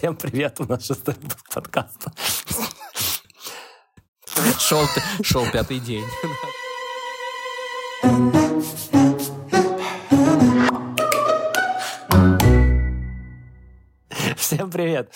Всем привет, у нас шестой выпуск подкаста. Шел, шел пятый день. Всем привет!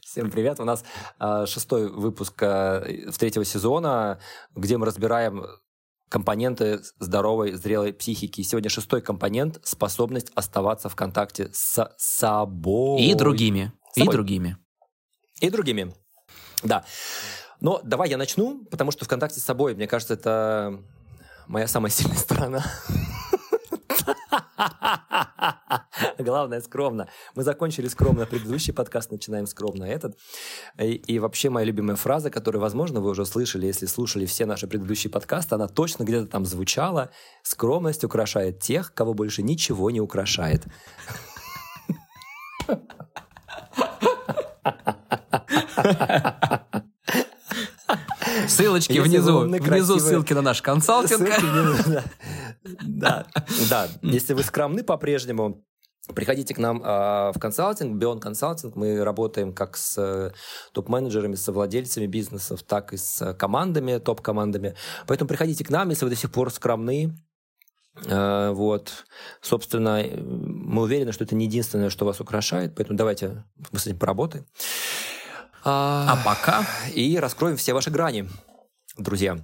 Всем привет! У нас э, шестой выпуск э, третьего сезона, где мы разбираем компоненты здоровой, зрелой психики. Сегодня шестой компонент – способность оставаться в контакте с собой. И другими. Собой. И другими. И другими. Да. Но давай я начну, потому что в контакте с собой, мне кажется, это моя самая сильная сторона. Главное, скромно. Мы закончили скромно предыдущий подкаст, начинаем скромно этот. И, и вообще моя любимая фраза, которую, возможно, вы уже слышали, если слушали все наши предыдущие подкасты, она точно где-то там звучала. Скромность украшает тех, кого больше ничего не украшает. Ссылочки внизу. Внизу ссылки на наш консалтинг. Да, да. Если вы скромны по-прежнему, Приходите к нам э, в консалтинг, Beyond Consulting. Мы работаем как с э, топ-менеджерами, с владельцами бизнесов, так и с командами, топ-командами. Поэтому приходите к нам, если вы до сих пор скромны. Э, вот. Собственно, мы уверены, что это не единственное, что вас украшает. Поэтому давайте мы с этим поработаем. А, а пока... И раскроем все ваши грани, друзья.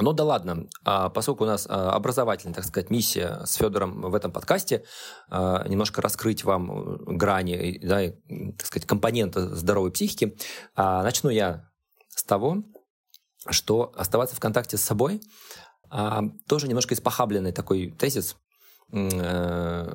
Ну да ладно, а, поскольку у нас а, образовательная, так сказать, миссия с Федором в этом подкасте, а, немножко раскрыть вам грани, да, так сказать, компоненты здоровой психики, начну я с того, что оставаться в контакте с собой тоже немножко испохабленный такой тезис. Э,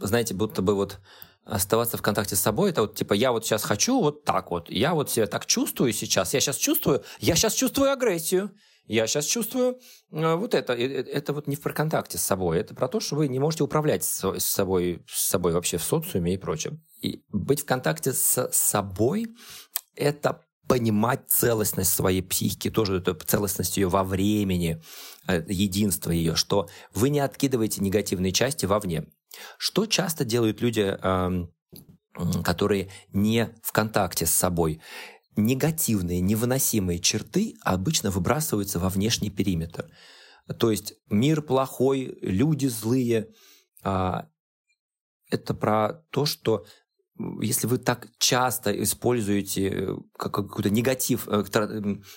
знаете, будто бы вот оставаться в контакте с собой, это вот типа я вот сейчас хочу вот так вот, я вот себя так чувствую сейчас, я сейчас чувствую, я сейчас чувствую агрессию, я сейчас чувствую э, вот это. Это вот не в контакте с собой. Это про то, что вы не можете управлять с собой, с собой вообще в социуме и прочее. И быть в контакте с собой – это понимать целостность своей психики, тоже эту целостность ее во времени, э, единство ее, что вы не откидываете негативные части вовне. Что часто делают люди, эм, которые не в контакте с собой? негативные, невыносимые черты обычно выбрасываются во внешний периметр. То есть мир плохой, люди злые. А, это про то, что если вы так часто используете э, какой-то негатив, э,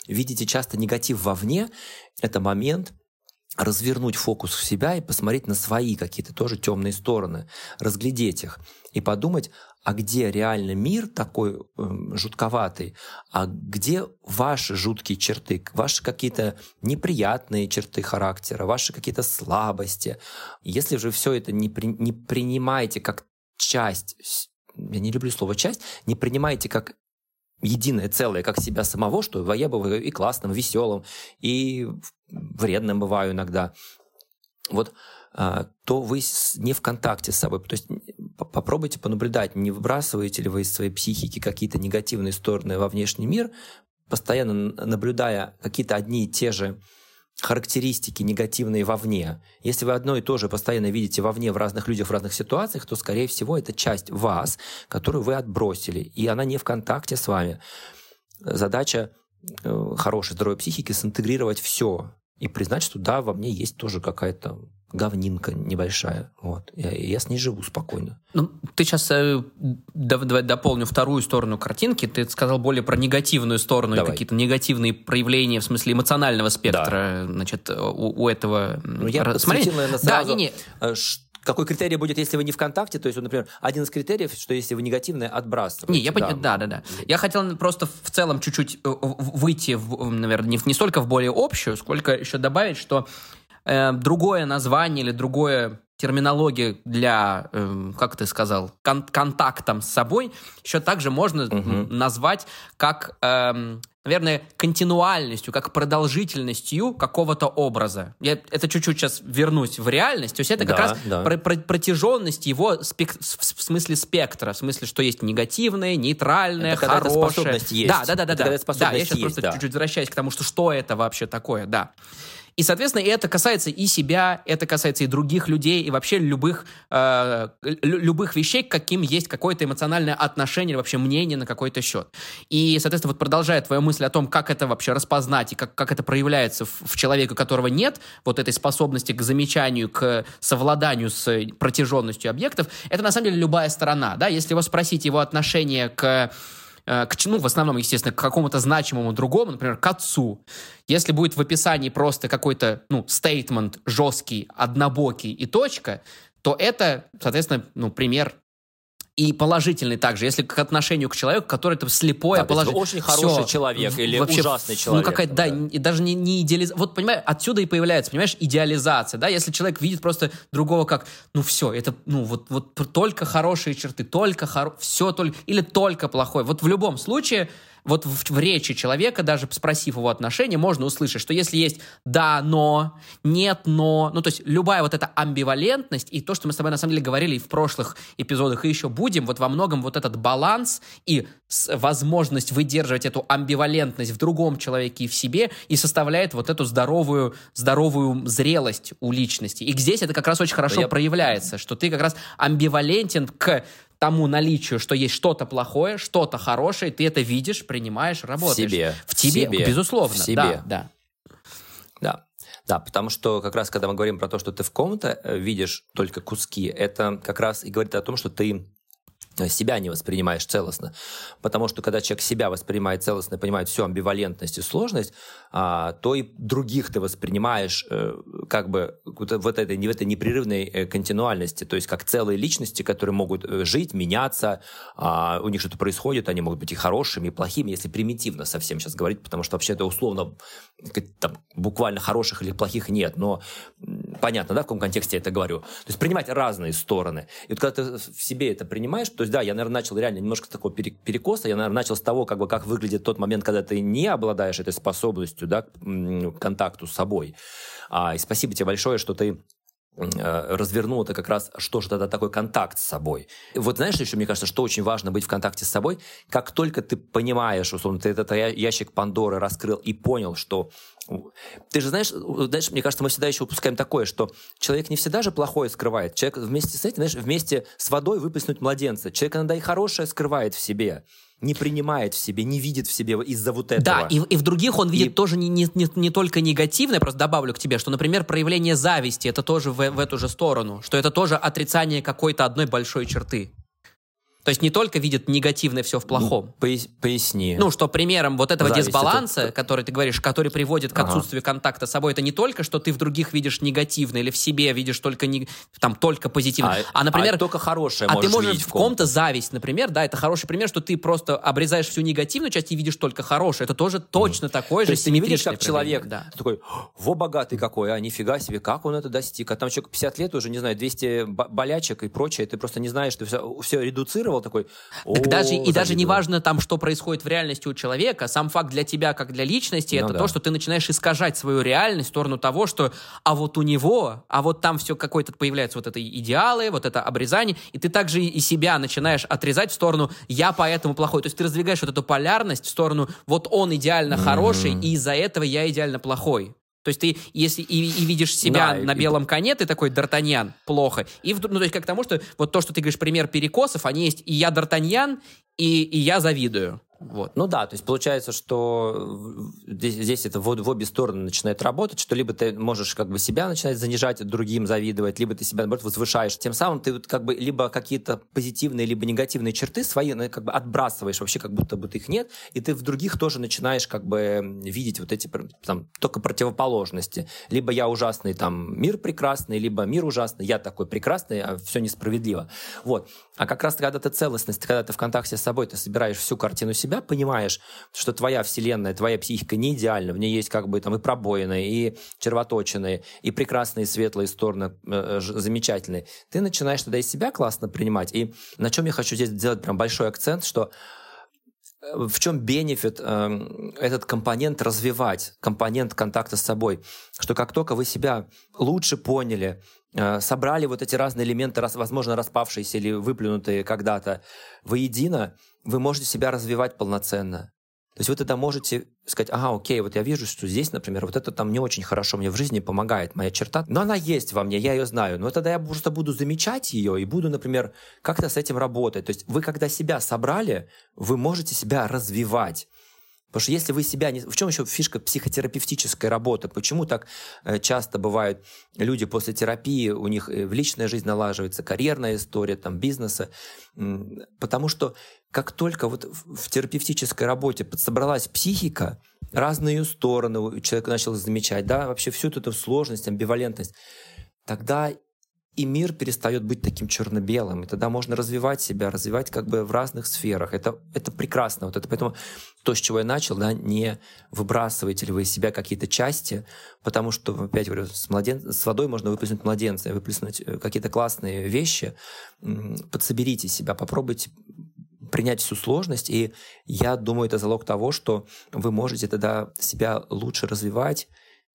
видите часто негатив вовне, это момент развернуть фокус в себя и посмотреть на свои какие-то тоже темные стороны, разглядеть их и подумать, а где реально мир такой э, жутковатый, а где ваши жуткие черты, ваши какие-то неприятные черты характера, ваши какие-то слабости. Если же все это не, при, не принимаете как часть, я не люблю слово часть, не принимаете как единое целое, как себя самого, что я бываю и классным, веселым, и вредным бываю иногда. Вот а, то вы не в контакте с собой. То есть попробуйте понаблюдать, не выбрасываете ли вы из своей психики какие-то негативные стороны во внешний мир, постоянно наблюдая какие-то одни и те же характеристики негативные вовне. Если вы одно и то же постоянно видите вовне в разных людях, в разных ситуациях, то, скорее всего, это часть вас, которую вы отбросили, и она не в контакте с вами. Задача э, хорошей, здоровой психики синтегрировать все и признать, что да, во мне есть тоже какая-то говнинка небольшая. Вот. Я, я с ней живу спокойно. Ну, ты сейчас, э, давай дополню вторую сторону картинки, ты сказал более про негативную сторону давай. и какие-то негативные проявления в смысле эмоционального спектра да. значит, у, у этого ну, я посмотрел, наверное, сразу, да, не, не. Э, какой критерий будет, если вы не ВКонтакте? То есть, например, один из критериев, что если вы негативное, отбрасываете. Не, я понимаю, да, да, да. Я хотел просто в целом чуть-чуть э, выйти, в, наверное, не, не столько в более общую, сколько еще добавить, что э, другое название или другое терминология для, э, как ты сказал, кон контактом с собой еще также можно угу. назвать как э, наверное, континуальностью, как продолжительностью какого-то образа. Я это чуть-чуть сейчас вернусь в реальность. То есть это как да, раз да. Про про протяженность его спек в смысле спектра, в смысле, что есть негативное, нейтральное, это хорошее. Когда способность есть. Да, да, да, да. Это да. да, я сейчас есть, просто да. чуть-чуть возвращаюсь к тому, что что это вообще такое, да. И, соответственно, это касается и себя, это касается и других людей, и вообще любых, э, любых вещей, к каким есть какое-то эмоциональное отношение, вообще мнение на какой-то счет. И, соответственно, вот продолжая твою мысль о том, как это вообще распознать, и как, как это проявляется в, в человеке, у которого нет вот этой способности к замечанию, к совладанию с протяженностью объектов, это на самом деле любая сторона. Да? Если его спросить его отношение к к, ну, в основном, естественно, к какому-то значимому другому, например, к отцу. Если будет в описании просто какой-то, ну, стейтмент жесткий, однобокий и точка, то это, соответственно, ну, пример и положительный также, если к отношению к человеку, который это слепое, да, положительное. Очень хороший Все. человек или вообще, ужасный ну, человек. Ну, какая-то, да, да, и даже не, не идеализация. Вот, понимаешь, отсюда и появляется, понимаешь, идеализация, да, если человек видит просто другого как, ну, все, это, ну, вот, вот только хорошие черты, только хоро... все только, или только плохой. Вот в любом случае вот в, в речи человека, даже спросив его отношения, можно услышать, что если есть «да, но», «нет, но», ну, то есть любая вот эта амбивалентность и то, что мы с тобой на самом деле говорили и в прошлых эпизодах, и еще будем, вот во многом вот этот баланс и возможность выдерживать эту амбивалентность в другом человеке и в себе и составляет вот эту здоровую, здоровую зрелость у личности. И здесь это как раз очень хорошо Я... проявляется, что ты как раз амбивалентен к тому наличию, что есть что-то плохое, что-то хорошее, ты это видишь, принимаешь, работаешь. В себе. В тебе, себе. безусловно. В себе. Да, да. Да. Да, потому что как раз, когда мы говорим про то, что ты в ком-то э, видишь только куски, это как раз и говорит о том, что ты себя не воспринимаешь целостно. Потому что когда человек себя воспринимает целостно, понимает всю амбивалентность и сложность, а, то и других ты воспринимаешь э, как бы вот этой, в этой непрерывной э, континуальности, то есть как целые личности, которые могут жить, меняться, а, у них что-то происходит, они могут быть и хорошими, и плохими, если примитивно совсем сейчас говорить, потому что вообще это условно там, буквально хороших или плохих нет, но понятно, да, в каком контексте я это говорю. То есть принимать разные стороны. И вот когда ты в себе это принимаешь, то есть, да, я, наверное, начал реально немножко такого перекоса, я, наверное, начал с того, как бы, как выглядит тот момент, когда ты не обладаешь этой способностью, да, к контакту с собой. А, и спасибо тебе большое, что ты развернул это как раз, что же тогда такой контакт с собой. Вот знаешь, еще мне кажется, что очень важно быть в контакте с собой, как только ты понимаешь, условно, ты этот ящик Пандоры раскрыл и понял, что ты же знаешь, знаешь, мне кажется, мы всегда еще упускаем такое, что человек не всегда же плохое скрывает. Человек вместе с этим, знаешь, вместе с водой выплеснуть младенца. Человек иногда и хорошее скрывает в себе не принимает в себе, не видит в себе из-за вот этого. Да, и, и в других он видит и... тоже не, не, не, не только негативное, просто добавлю к тебе, что, например, проявление зависти, это тоже в, в эту же сторону, что это тоже отрицание какой-то одной большой черты. То есть не только видит негативное все в плохом. Поясни. Ну, что примером вот этого Зависть дисбаланса, это... который ты говоришь, который приводит к отсутствию ага. контакта с собой, это не только, что ты в других видишь негативное или в себе видишь только, не, там, только позитивное, а, а например... А только хорошее А ты можешь в ком-то зависть, например, да, это хороший пример, что ты просто обрезаешь всю негативную часть и видишь только хорошее. Это тоже точно mm. такой же То есть ты не видишь, как человек, да. такой, во, богатый какой, а нифига себе, как он это достиг. А там человек 50 лет уже, не знаю, 200 болячек и прочее, ты просто не знаешь, ты все, все редуцировал, такой, так даже, и даже не важно там, что происходит в реальности у человека, сам факт для тебя, как для личности, ну, это да. то, что ты начинаешь искажать свою реальность в сторону того, что а вот у него, а вот там все какое-то появляется вот это идеалы, вот это обрезание, и ты также и себя начинаешь отрезать в сторону «я поэтому плохой». То есть ты раздвигаешь вот эту полярность в сторону «вот он идеально mm-hmm. хороший, и из-за этого я идеально плохой». То есть ты, если и, и видишь себя да, на и... белом коне, ты такой Д'Артаньян, плохо. И, ну, то есть как к тому, что вот то, что ты говоришь, пример перекосов, они есть и я Д'Артаньян, и, и я завидую. Вот. Ну да, то есть получается, что здесь, здесь это в, в обе стороны начинает работать, что либо ты можешь как бы себя начинать занижать, другим завидовать, либо ты себя, наоборот, возвышаешь. Тем самым ты вот как бы либо какие-то позитивные, либо негативные черты свои ну, как бы отбрасываешь вообще, как будто бы их нет, и ты в других тоже начинаешь как бы видеть вот эти там только противоположности. Либо я ужасный, там, мир прекрасный, либо мир ужасный, я такой прекрасный, а все несправедливо. Вот. А как раз когда ты целостность, когда ты в контакте с собой, ты собираешь всю картину себя, себя понимаешь, что твоя вселенная, твоя психика не идеальна, в ней есть как бы там и пробоины, и червоточины, и прекрасные светлые стороны э, замечательные, ты начинаешь тогда из себя классно принимать. И на чем я хочу здесь сделать прям большой акцент, что э, в чем бенефит э, этот компонент развивать, компонент контакта с собой, что как только вы себя лучше поняли, э, собрали вот эти разные элементы, раз, возможно, распавшиеся или выплюнутые когда-то воедино, вы можете себя развивать полноценно. То есть вы тогда можете сказать, ага, окей, вот я вижу, что здесь, например, вот это там не очень хорошо мне в жизни помогает, моя черта, но она есть во мне, я ее знаю, но тогда я просто буду замечать ее и буду, например, как-то с этим работать. То есть вы, когда себя собрали, вы можете себя развивать. Потому что если вы себя не... В чем еще фишка психотерапевтической работы? Почему так э, часто бывают люди после терапии, у них э, в личная жизнь налаживается, карьерная история, там, бизнеса? Потому что как только вот в терапевтической работе подсобралась психика, разные стороны человек начал замечать, да, вообще всю эту сложность, амбивалентность, тогда и мир перестает быть таким черно-белым, и тогда можно развивать себя, развивать как бы в разных сферах. Это, это прекрасно. Вот это поэтому то, с чего я начал, да, не выбрасываете ли вы из себя какие-то части, потому что, опять говорю, с, младен... с водой можно выплеснуть младенца, выплеснуть э, какие-то классные вещи. Подсоберите себя, попробуйте принять всю сложность, и я думаю, это залог того, что вы можете тогда себя лучше развивать,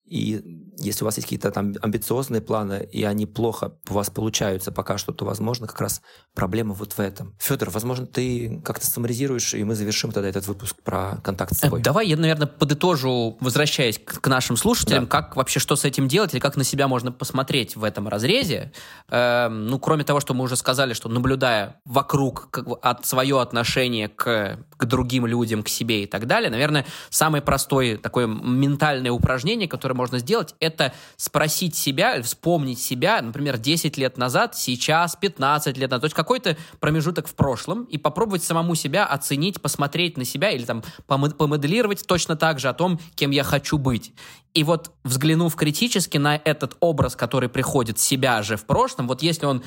и если у вас есть какие-то там амбициозные планы, и они плохо у вас получаются пока что, то, возможно, как раз проблема вот в этом. Федор, возможно, ты как-то саммаризируешь, и мы завершим тогда этот выпуск про контакт с собой. Э, давай я, наверное, подытожу, возвращаясь к, нашим слушателям, да. как вообще что с этим делать, или как на себя можно посмотреть в этом разрезе. Э, ну, кроме того, что мы уже сказали, что наблюдая вокруг как бы, от свое отношение к, к другим людям, к себе и так далее, наверное, самое простое такое ментальное упражнение, которое которое можно сделать, это спросить себя, вспомнить себя, например, 10 лет назад, сейчас, 15 лет назад, то есть какой-то промежуток в прошлом, и попробовать самому себя оценить, посмотреть на себя или там помоделировать точно так же о том, кем я хочу быть. И вот взглянув критически на этот образ, который приходит себя же в прошлом, вот если он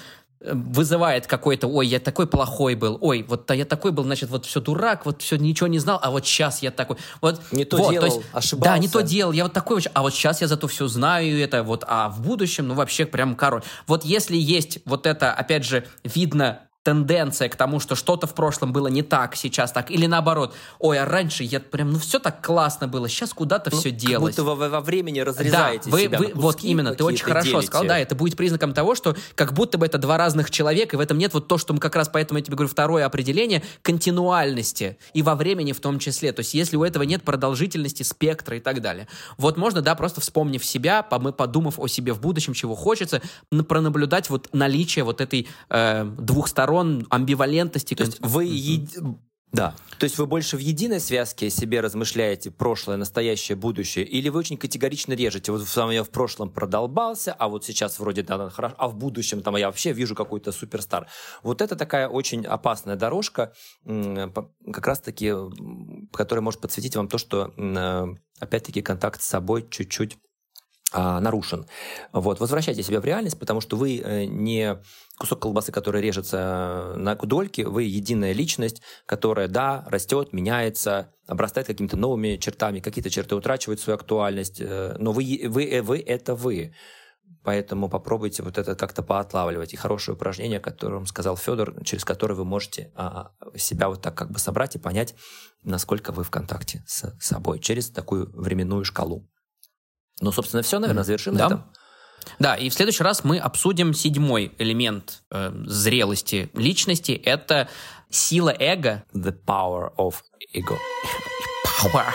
вызывает какой-то, ой, я такой плохой был, ой, вот я такой был, значит, вот все дурак, вот все ничего не знал, а вот сейчас я такой, вот не то вот, делал, то есть, ошибался. Да, не то делал, я вот такой, а вот сейчас я зато все знаю это, вот, а в будущем, ну вообще прям король. Вот если есть вот это, опять же, видно тенденция к тому, что что-то в прошлом было не так, сейчас так, или наоборот, ой, а раньше я прям, ну все так классно было, сейчас куда-то ну, все делать. Как будто вы во времени разрезаете да, вы, себя вы, Вот именно, ты очень хорошо делите. сказал, да, это будет признаком того, что как будто бы это два разных человека, и в этом нет вот то, что мы как раз, поэтому я тебе говорю, второе определение, континуальности, и во времени в том числе, то есть если у этого нет продолжительности спектра и так далее. Вот можно, да, просто вспомнив себя, подумав о себе в будущем, чего хочется, пронаблюдать вот наличие вот этой э, двухсторонней сторон амбивалентности. То есть вы еди... Да. То есть вы больше в единой связке себе размышляете прошлое, настоящее, будущее, или вы очень категорично режете? Вот сам я в прошлом продолбался, а вот сейчас вроде да, хорошо, а в будущем там я вообще вижу какой-то суперстар. Вот это такая очень опасная дорожка, как раз-таки, которая может подсветить вам то, что опять-таки контакт с собой чуть-чуть а, нарушен. Вот. Возвращайте себя в реальность, потому что вы э, не кусок колбасы, который режется на дольки, вы единая личность, которая, да, растет, меняется, обрастает какими-то новыми чертами, какие-то черты утрачивают свою актуальность, э, но вы, вы, э, вы это вы. Поэтому попробуйте вот это как-то поотлавливать. И хорошее упражнение, о котором сказал Федор, через которое вы можете а, себя вот так как бы собрать и понять, насколько вы в контакте с собой через такую временную шкалу. Ну, собственно, все, наверное, завершим да. на этом. Да, и в следующий раз мы обсудим седьмой элемент э, зрелости личности. Это сила эго. The power of ego. Power.